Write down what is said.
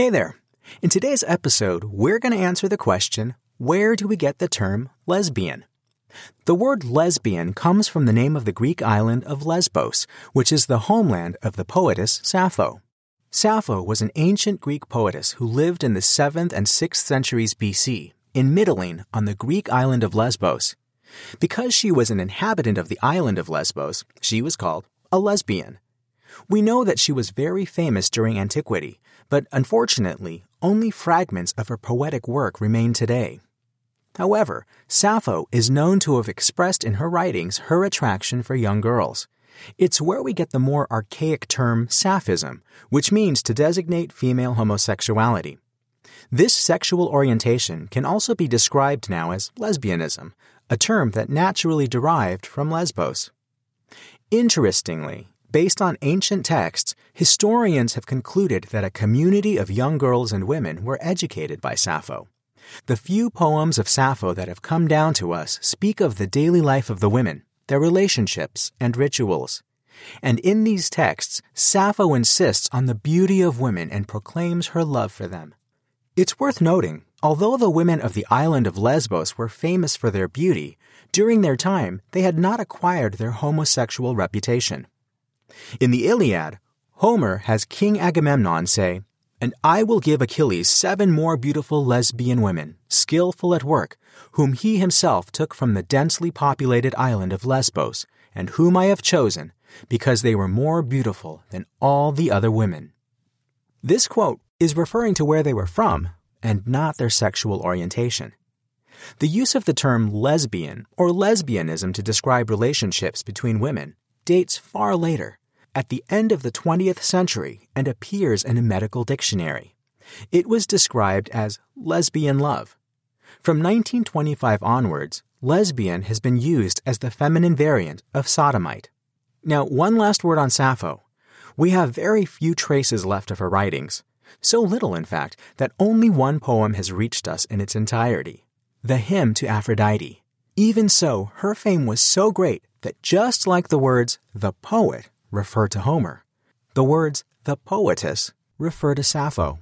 Hey there. In today's episode, we're going to answer the question where do we get the term lesbian? The word lesbian comes from the name of the Greek island of Lesbos, which is the homeland of the poetess Sappho. Sappho was an ancient Greek poetess who lived in the 7th and 6th centuries BC in Mytilene on the Greek island of Lesbos. Because she was an inhabitant of the island of Lesbos, she was called a lesbian. We know that she was very famous during antiquity, but unfortunately, only fragments of her poetic work remain today. However, Sappho is known to have expressed in her writings her attraction for young girls. It's where we get the more archaic term sapphism, which means to designate female homosexuality. This sexual orientation can also be described now as lesbianism, a term that naturally derived from Lesbos. Interestingly, based on ancient texts, historians have concluded that a community of young girls and women were educated by Sappho. The few poems of Sappho that have come down to us speak of the daily life of the women, their relationships, and rituals. And in these texts, Sappho insists on the beauty of women and proclaims her love for them. It's worth noting, although the women of the island of Lesbos were famous for their beauty, during their time they had not acquired their homosexual reputation. In the Iliad, Homer has King Agamemnon say, And I will give Achilles seven more beautiful lesbian women, skillful at work, whom he himself took from the densely populated island of Lesbos, and whom I have chosen, because they were more beautiful than all the other women. This quote is referring to where they were from and not their sexual orientation. The use of the term lesbian or lesbianism to describe relationships between women dates far later, at the end of the 20th century, and appears in a medical dictionary. It was described as lesbian love. From 1925 onwards, lesbian has been used as the feminine variant of sodomite. Now, one last word on Sappho. We have very few traces left of her writings, so little, in fact, that only one poem has reached us in its entirety the hymn to Aphrodite. Even so, her fame was so great that just like the words the poet refer to Homer, the words the poetess refer to Sappho.